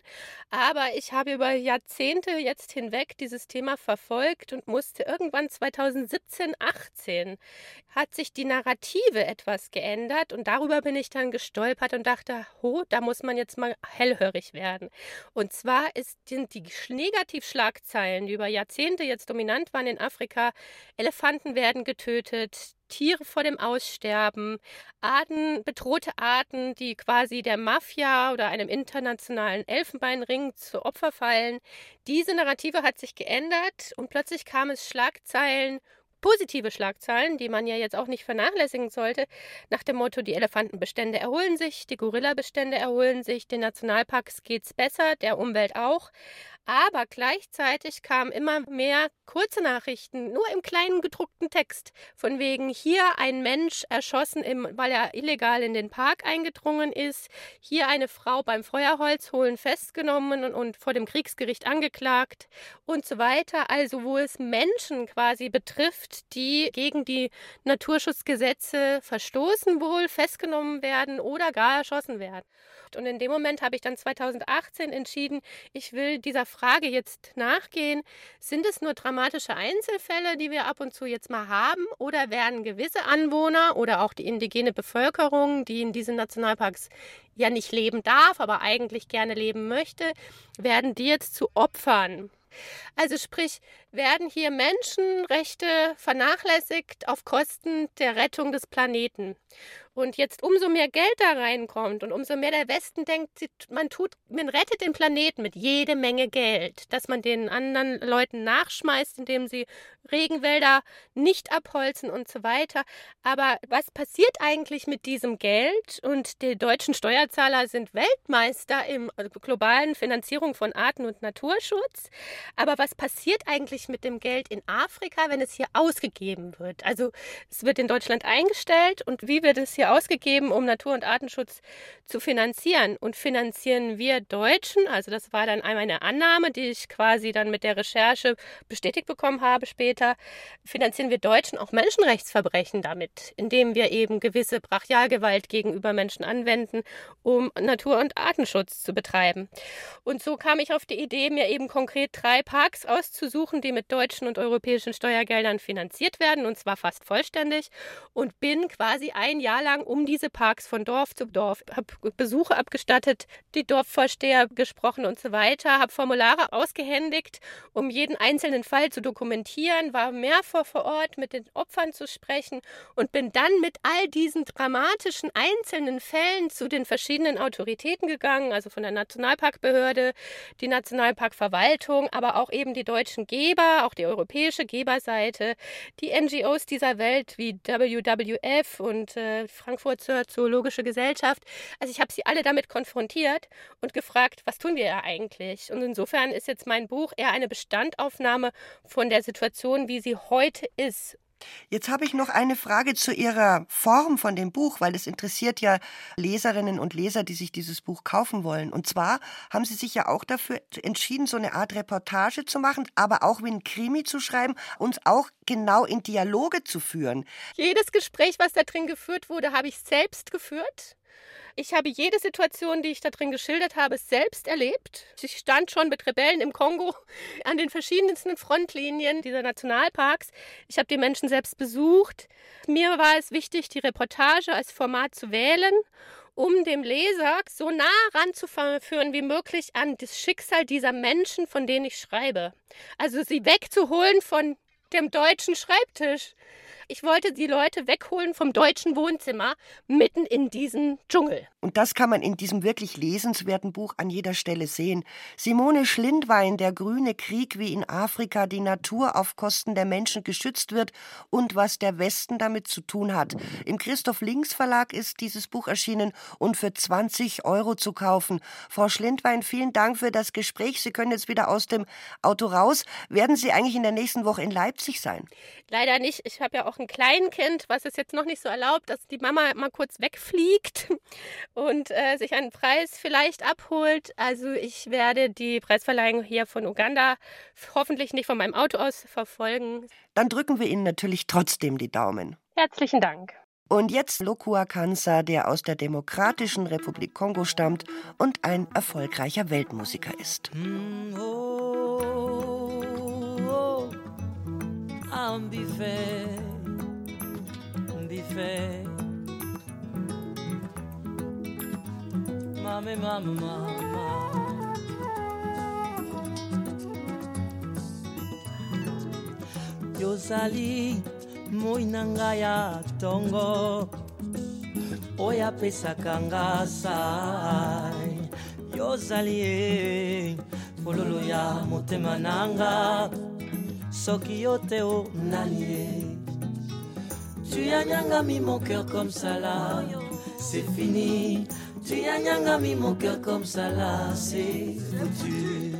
aber ich habe über Jahrzehnte jetzt hinweg dieses Thema verfolgt und musste irgendwann 2017, 18 hat sich die Narrative etwas geändert und darüber bin ich dann gestolpert und dachte, ho, da muss man jetzt mal hellhörig werden. Und zwar ist, sind die Negativschlagzeilen, die über Jahrzehnte jetzt dominant waren in Afrika, Elefanten werden getötet, Tiere vor dem Aussterben, Arten, bedrohte Arten, die quasi der Mafia oder einem internationalen Elfenbeinring zu Opfer fallen. Diese Narrative hat sich geändert und plötzlich kam es Schlagzeilen positive Schlagzeilen, die man ja jetzt auch nicht vernachlässigen sollte, nach dem Motto, die Elefantenbestände erholen sich, die Gorillabestände erholen sich, den Nationalparks geht's besser, der Umwelt auch. Aber gleichzeitig kamen immer mehr kurze Nachrichten, nur im kleinen gedruckten Text, von wegen hier ein Mensch erschossen, im, weil er illegal in den Park eingedrungen ist, hier eine Frau beim Feuerholz holen festgenommen und, und vor dem Kriegsgericht angeklagt und so weiter. Also wo es Menschen quasi betrifft, die gegen die Naturschutzgesetze verstoßen wohl, festgenommen werden oder gar erschossen werden. Und in dem Moment habe ich dann 2018 entschieden, ich will dieser Frage jetzt nachgehen. Sind es nur dramatische Einzelfälle, die wir ab und zu jetzt mal haben? Oder werden gewisse Anwohner oder auch die indigene Bevölkerung, die in diesen Nationalparks ja nicht leben darf, aber eigentlich gerne leben möchte, werden die jetzt zu Opfern? Also sprich, werden hier Menschenrechte vernachlässigt auf Kosten der Rettung des Planeten. Und jetzt umso mehr Geld da reinkommt und umso mehr der Westen denkt, man tut, man rettet den Planeten mit jede Menge Geld, dass man den anderen Leuten nachschmeißt, indem sie Regenwälder nicht abholzen und so weiter. Aber was passiert eigentlich mit diesem Geld? Und die deutschen Steuerzahler sind Weltmeister im äh, globalen Finanzierung von Arten- und Naturschutz. Aber was passiert eigentlich mit dem Geld in Afrika, wenn es hier ausgegeben wird? Also es wird in Deutschland eingestellt und wie wird es hier ausgegeben, um Natur- und Artenschutz zu finanzieren. Und finanzieren wir Deutschen, also das war dann einmal eine Annahme, die ich quasi dann mit der Recherche bestätigt bekommen habe später, finanzieren wir Deutschen auch Menschenrechtsverbrechen damit, indem wir eben gewisse Brachialgewalt gegenüber Menschen anwenden, um Natur- und Artenschutz zu betreiben. Und so kam ich auf die Idee, mir eben konkret drei Parks auszusuchen, die mit deutschen und europäischen Steuergeldern finanziert werden, und zwar fast vollständig, und bin quasi ein Jahr lang lang um diese Parks von Dorf zu Dorf, habe Besuche abgestattet, die Dorfvorsteher gesprochen und so weiter, habe Formulare ausgehändigt, um jeden einzelnen Fall zu dokumentieren, war mehrfach vor Ort mit den Opfern zu sprechen und bin dann mit all diesen dramatischen einzelnen Fällen zu den verschiedenen Autoritäten gegangen, also von der Nationalparkbehörde, die Nationalparkverwaltung, aber auch eben die deutschen Geber, auch die europäische Geberseite, die NGOs dieser Welt wie WWF und äh, Frankfurter Zoologische Gesellschaft. Also ich habe sie alle damit konfrontiert und gefragt, was tun wir ja eigentlich? Und insofern ist jetzt mein Buch eher eine Bestandaufnahme von der Situation, wie sie heute ist
Jetzt habe ich noch eine Frage zu Ihrer Form von dem Buch, weil es interessiert ja Leserinnen und Leser, die sich dieses Buch kaufen wollen. Und zwar haben Sie sich ja auch dafür entschieden, so eine Art Reportage zu machen, aber auch wie ein Krimi zu schreiben, uns auch genau in Dialoge zu führen.
Jedes Gespräch, was da drin geführt wurde, habe ich selbst geführt. Ich habe jede Situation, die ich da drin geschildert habe, selbst erlebt. Ich stand schon mit Rebellen im Kongo an den verschiedensten Frontlinien dieser Nationalparks. Ich habe die Menschen selbst besucht. Mir war es wichtig, die Reportage als Format zu wählen um dem Leser so nah ranzuführen wie möglich an das Schicksal dieser Menschen, von denen ich schreibe. Also sie wegzuholen von dem deutschen Schreibtisch Ich wollte die Leute wegholen vom deutschen Wohnzimmer mitten in diesen Dschungel.
Und das kann man in diesem wirklich lesenswerten Buch an jeder Stelle sehen. Simone Schlindwein, der grüne Krieg, wie in Afrika die Natur auf Kosten der Menschen geschützt wird und was der Westen damit zu tun hat. Im Christoph Links Verlag ist dieses Buch erschienen und für 20 Euro zu kaufen. Frau Schlindwein, vielen Dank für das Gespräch. Sie können jetzt wieder aus dem Auto raus. Werden Sie eigentlich in der nächsten Woche in Leipzig sein?
Leider nicht. Ich habe ja auch ein Kleinkind, was es jetzt noch nicht so erlaubt, dass die Mama mal kurz wegfliegt und äh, sich einen Preis vielleicht abholt. Also ich werde die Preisverleihung hier von Uganda hoffentlich nicht von meinem Auto aus verfolgen.
Dann drücken wir Ihnen natürlich trotzdem die Daumen.
Herzlichen Dank.
Und jetzt Lokua Kansa, der aus der Demokratischen Republik Kongo stammt und ein erfolgreicher Weltmusiker ist. Mm, oh, oh, oh, Mama, mama, mama. Yozali moi na ngai ya ntongo oyo apesaka nga sai yozali ye fololo ya motema soki yo te o nani tu as nyangami mon cœur comme ça là. C'est fini. Tu as nyangami mon cœur comme ça là. C'est foutu.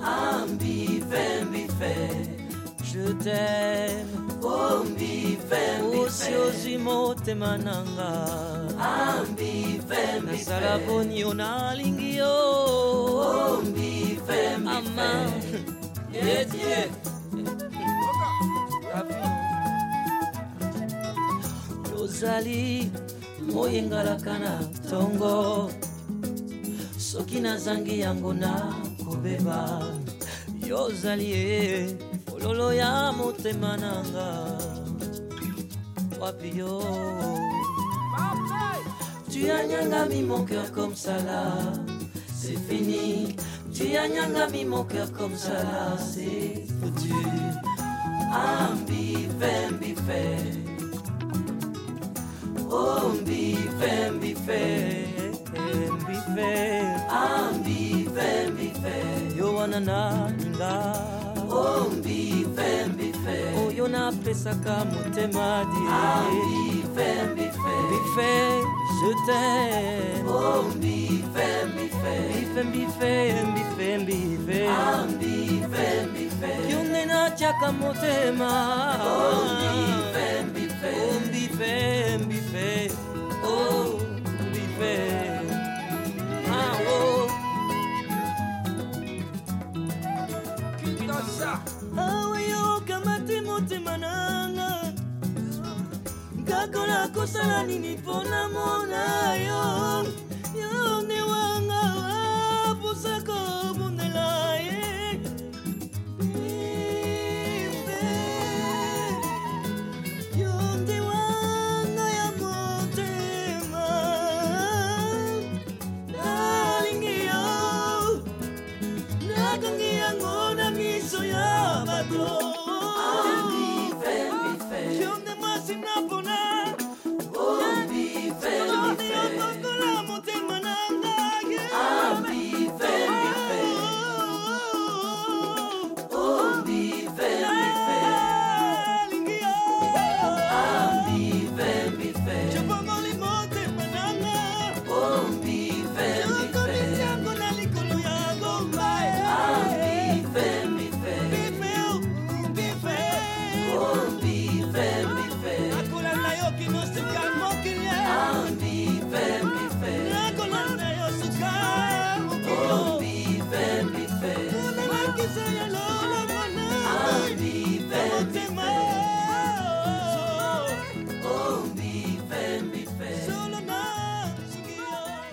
Ambi vembi je t'aime. Osi ozwi motema nanga nasala boni yo. Nalingi yo ama. yedie yozali moyengalaka na ntongo. Soki nazangi yango na kobeba yozali ye lolo ya motema nanga wapi yo? Tu as nyangami mon cœur comme ça là c'est fini. Tu as nyangami mon cœur comme ça là c'est foutu. Ambife mbife oh mbife mbife mbife ambife mbife yo wana na nga oh mbife mbife oyo napesaka motema diembife mbife mbife je t'aime. Oh mbife mbife mbife mbife mbife mbife ah mbife mbife yo nde natiaka motema oh fair. Oh, be fair, be fair. Oh, be fair. Ah, oh. oyoka mati motema nanga ngako nakosala nini mpo namona yo yo nde wanga wapusako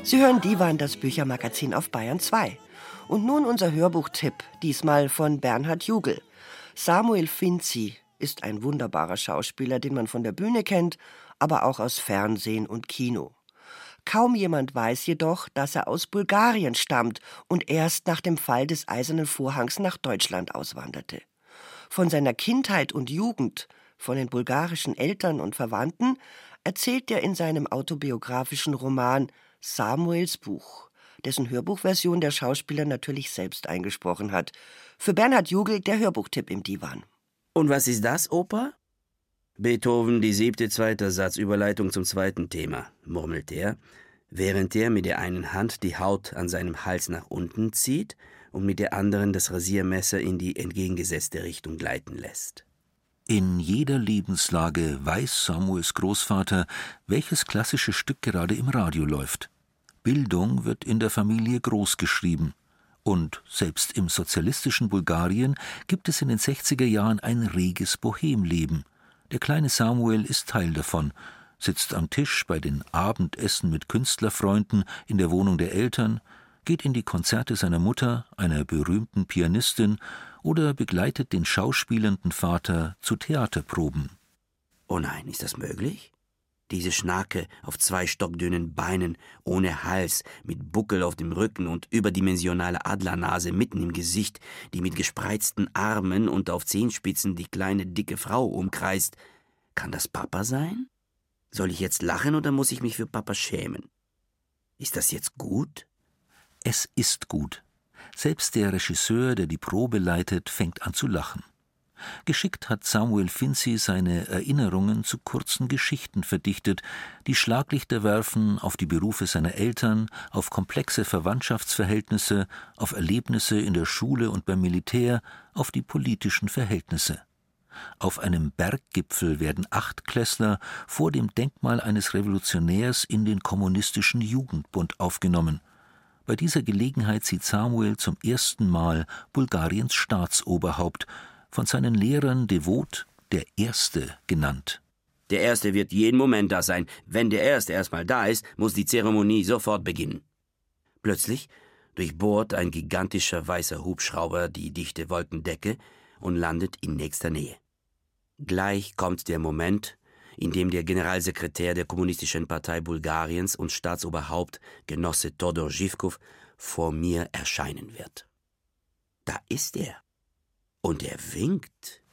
Sie hören Divan, das Büchermagazin auf Bayern 2. Und nun unser Hörbuchtipp, diesmal von Bernhard Jugel. Samuel Finzi ist ein wunderbarer Schauspieler, den man von der Bühne kennt, aber auch aus Fernsehen und Kino. Kaum jemand weiß jedoch, dass er aus Bulgarien stammt und erst nach dem Fall des Eisernen Vorhangs nach Deutschland auswanderte. Von seiner Kindheit und Jugend
von den bulgarischen Eltern und Verwandten, erzählt er in seinem autobiografischen Roman Samuels Buch, dessen Hörbuchversion der Schauspieler natürlich selbst eingesprochen hat. Für Bernhard Jugel der Hörbuchtipp im Divan.
Und was ist das, Opa? Beethoven, die siebte, zweiter Satz, Überleitung zum zweiten Thema, murmelt er, während er mit der einen Hand die Haut an seinem Hals nach unten zieht und mit der anderen das Rasiermesser in die entgegengesetzte Richtung gleiten lässt.
In jeder Lebenslage weiß Samuels Großvater, welches klassische Stück gerade im Radio läuft. Bildung wird in der Familie großgeschrieben. Und selbst im sozialistischen Bulgarien gibt es in den 60er Jahren ein reges Bohemleben. Der kleine Samuel ist Teil davon, sitzt am Tisch bei den Abendessen mit Künstlerfreunden in der Wohnung der Eltern, geht in die Konzerte seiner Mutter, einer berühmten Pianistin, oder begleitet den schauspielenden Vater zu Theaterproben.
Oh nein, ist das möglich? Diese Schnake auf zwei stockdünnen Beinen, ohne Hals, mit Buckel auf dem Rücken und überdimensionale Adlernase mitten im Gesicht, die mit gespreizten Armen und auf Zehenspitzen die kleine dicke Frau umkreist. Kann das Papa sein? Soll ich jetzt lachen oder muss ich mich für Papa schämen? Ist das jetzt gut?
Es ist gut. Selbst der Regisseur, der die Probe leitet, fängt an zu lachen. Geschickt hat Samuel Finzi seine Erinnerungen zu kurzen Geschichten verdichtet, die Schlaglichter werfen auf die Berufe seiner Eltern, auf komplexe Verwandtschaftsverhältnisse, auf Erlebnisse in der Schule und beim Militär, auf die politischen Verhältnisse. Auf einem Berggipfel werden Achtklässler vor dem Denkmal eines Revolutionärs in den kommunistischen Jugendbund aufgenommen. Bei dieser Gelegenheit sieht Samuel zum ersten Mal Bulgariens Staatsoberhaupt, von seinen Lehrern devot der Erste genannt.
Der Erste wird jeden Moment da sein. Wenn der Erste erstmal da ist, muss die Zeremonie sofort beginnen. Plötzlich durchbohrt ein gigantischer weißer Hubschrauber die dichte Wolkendecke und landet in nächster Nähe. Gleich kommt der Moment, in dem der Generalsekretär der Kommunistischen Partei Bulgariens und Staatsoberhaupt Genosse Todor Zhivkov vor mir erscheinen wird. Da ist er. Und er winkt.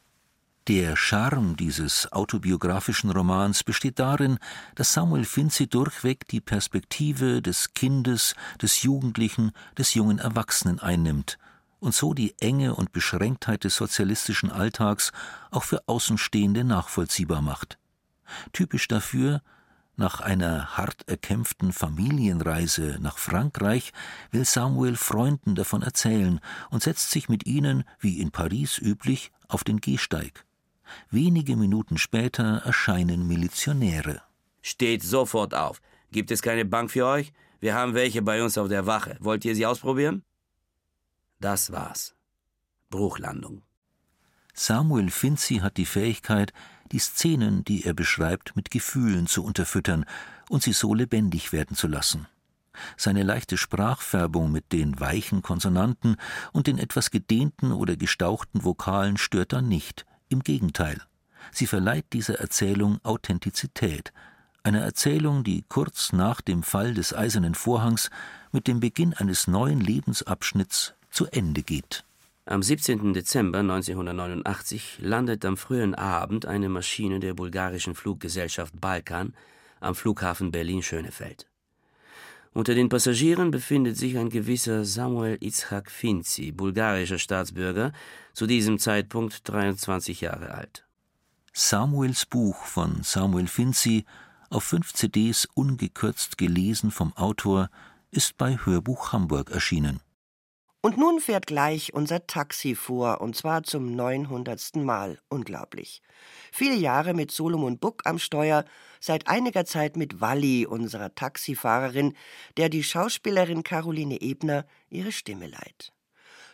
Der Charme dieses autobiografischen Romans besteht darin, dass Samuel Finzi durchweg die Perspektive des Kindes, des Jugendlichen, des jungen Erwachsenen einnimmt und so die Enge und Beschränktheit des sozialistischen Alltags auch für Außenstehende nachvollziehbar macht. Typisch dafür nach einer hart erkämpften Familienreise nach Frankreich will Samuel Freunden davon erzählen und setzt sich mit ihnen, wie in Paris üblich, auf den Gehsteig. Wenige Minuten später erscheinen Milizionäre.
Steht sofort auf. Gibt es keine Bank für euch? Wir haben welche bei uns auf der Wache. Wollt ihr sie ausprobieren? Das war's. Bruchlandung.
Samuel Finzi hat die Fähigkeit, die Szenen, die er beschreibt, mit Gefühlen zu unterfüttern und sie so lebendig werden zu lassen. Seine leichte Sprachfärbung mit den weichen Konsonanten und den etwas gedehnten oder gestauchten Vokalen stört dann nicht, im Gegenteil. Sie verleiht dieser Erzählung Authentizität, einer Erzählung, die kurz nach dem Fall des Eisernen Vorhangs mit dem Beginn eines neuen Lebensabschnitts zu Ende geht.
Am 17. Dezember 1989 landet am frühen Abend eine Maschine der bulgarischen Fluggesellschaft Balkan am Flughafen Berlin-Schönefeld. Unter den Passagieren befindet sich ein gewisser Samuel Itzhak Finzi, bulgarischer Staatsbürger, zu diesem Zeitpunkt 23 Jahre alt.
Samuels Buch von Samuel Finzi, auf fünf CDs ungekürzt gelesen vom Autor, ist bei Hörbuch Hamburg erschienen.
Und nun fährt gleich unser Taxi vor, und zwar zum neunhundertsten Mal. Unglaublich. Viele Jahre mit Solomon Buck am Steuer, seit einiger Zeit mit Walli, unserer Taxifahrerin, der die Schauspielerin Caroline Ebner ihre Stimme leiht.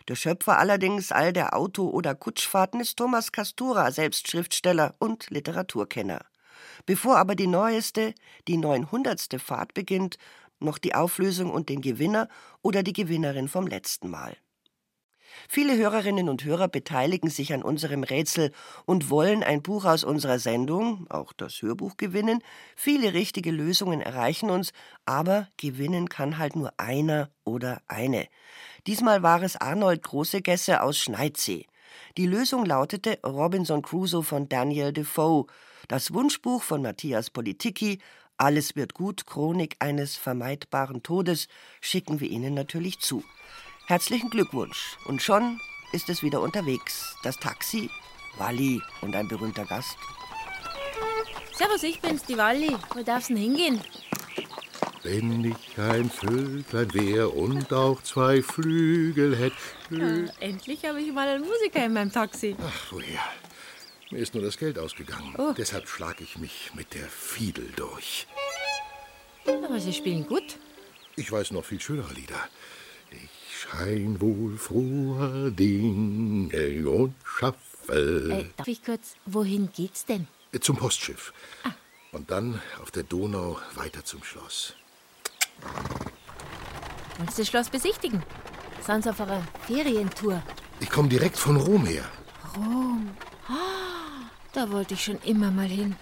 Der Schöpfer allerdings all der Auto- oder Kutschfahrten ist Thomas Castura, selbst Schriftsteller und Literaturkenner. Bevor aber die neueste, die neunhundertste Fahrt beginnt, noch die Auflösung und den Gewinner oder die Gewinnerin vom letzten Mal. Viele Hörerinnen und Hörer beteiligen sich an unserem Rätsel und wollen ein Buch aus unserer Sendung, auch das Hörbuch gewinnen. Viele richtige Lösungen erreichen uns, aber gewinnen kann halt nur einer oder eine. Diesmal war es Arnold Großegesse aus Schneidsee. Die Lösung lautete Robinson Crusoe von Daniel Defoe, das Wunschbuch von Matthias Politicki, Alles wird gut, Chronik eines vermeidbaren Todes, schicken wir Ihnen natürlich zu. Herzlichen Glückwunsch. Und schon ist es wieder unterwegs. Das Taxi, Walli und ein berühmter Gast.
Servus, ich bin's, die Walli. Wo darf's denn hingehen?
Wenn ich ein Vöglein wär und auch zwei Flügel hätt.
Ja, endlich habe ich mal einen Musiker in meinem Taxi.
Ach, woher? Mir ist nur das Geld ausgegangen.
Oh.
Deshalb schlage ich mich mit der Fiedel durch.
Aber Sie spielen gut.
Ich weiß noch viel schönere Lieder. Ich schein wohl froher Dinge und schaffe.
Äh, darf ich kurz, wohin geht's denn?
Zum Postschiff. Und dann auf der Donau weiter zum Schloss.
Wollen Sie das Schloss besichtigen? Sind Sie auf einer Ferientour?
Ich komme direkt von Rom her.
Rom. Ah, da wollte ich schon immer mal hin.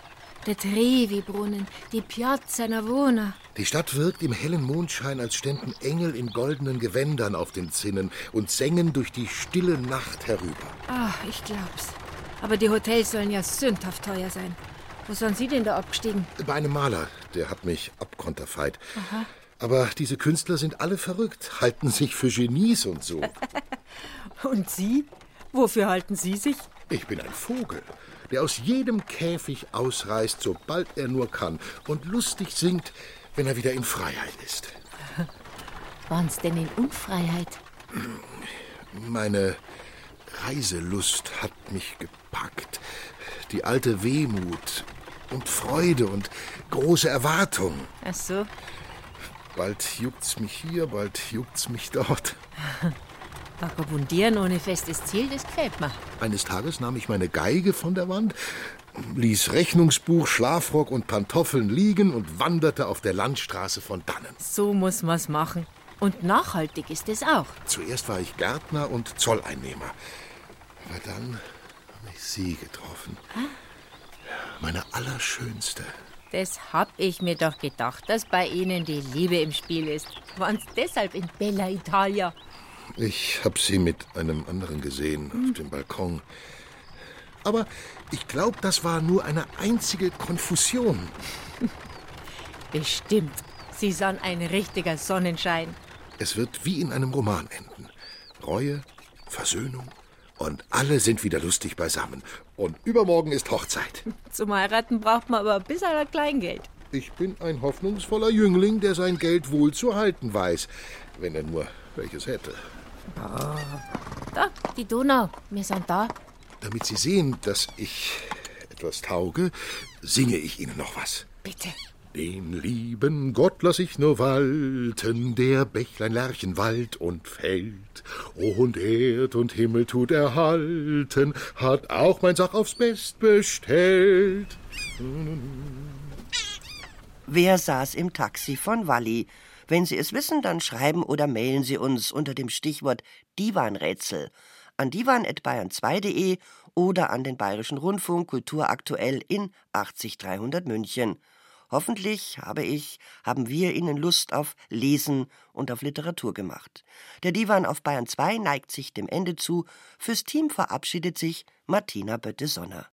Der Trevi-Brunnen, die Piazza Navona.
Die Stadt wirkt im hellen Mondschein, als ständen Engel in goldenen Gewändern auf den Zinnen und sängen durch die stille Nacht herüber.
Ah, ich glaub's. Aber die Hotels sollen ja sündhaft teuer sein. Wo sind Sie denn da abgestiegen?
Bei einem Maler, der hat mich abkonterfeit.
Aha.
Aber diese Künstler sind alle verrückt, halten sich für Genies und so.
Und Sie? Wofür halten Sie sich?
Ich bin ein Vogel, der aus jedem Käfig ausreißt, sobald er nur kann, und lustig singt, wenn er wieder in Freiheit ist.
Waren's denn in Unfreiheit?
Meine Reiselust hat mich gepackt. Die alte Wehmut und Freude und große Erwartung.
Ach so.
Bald juckt's mich hier, bald juckt's mich dort.
Vagabundieren ohne festes Ziel, das gefällt mir.
Eines Tages nahm ich meine Geige von der Wand, ließ Rechnungsbuch, Schlafrock und Pantoffeln liegen und wanderte auf der Landstraße von dannen.
So muss man's machen. Und nachhaltig ist es auch.
Zuerst war ich Gärtner und Zolleinnehmer. Aber dann habe ich Sie getroffen. Meine allerschönste.
Das hab ich mir doch gedacht, dass bei Ihnen die Liebe im Spiel ist. Waren's deshalb in Bella Italia?
Ich habe Sie mit einem anderen gesehen auf dem Balkon. Aber ich glaube, das war nur eine einzige Konfusion.
Bestimmt. Sie sind ein richtiger Sonnenschein.
Es wird wie in einem Roman enden. Reue, Versöhnung und alle sind wieder lustig beisammen. Und übermorgen ist Hochzeit.
Zum Heiraten braucht man aber ein bisschen Kleingeld.
Ich bin ein hoffnungsvoller Jüngling, der sein Geld wohl zu halten weiß, wenn er nur welches hätte.
Da, die Donau. Wir sind da.
Damit Sie sehen, dass ich etwas tauge, singe ich Ihnen noch was.
Bitte.
Den lieben Gott lass ich nur walten, der Bächlein Lerchen Wald und Feld. Und Erd und Himmel tut erhalten, hat auch mein Sach aufs Best bestellt.
Wer saß im Taxi von Walli? Wenn Sie es wissen, dann schreiben oder mailen Sie uns unter dem Stichwort Divanrätsel an divan.bayern2.de oder an den Bayerischen Rundfunk Kulturaktuell in 80300 München. Hoffentlich habe ich, haben wir Ihnen Lust auf Lesen und auf Literatur gemacht. Der Divan auf Bayern 2 neigt sich dem Ende zu. Fürs Team verabschiedet sich Martina Bötte-Sonner.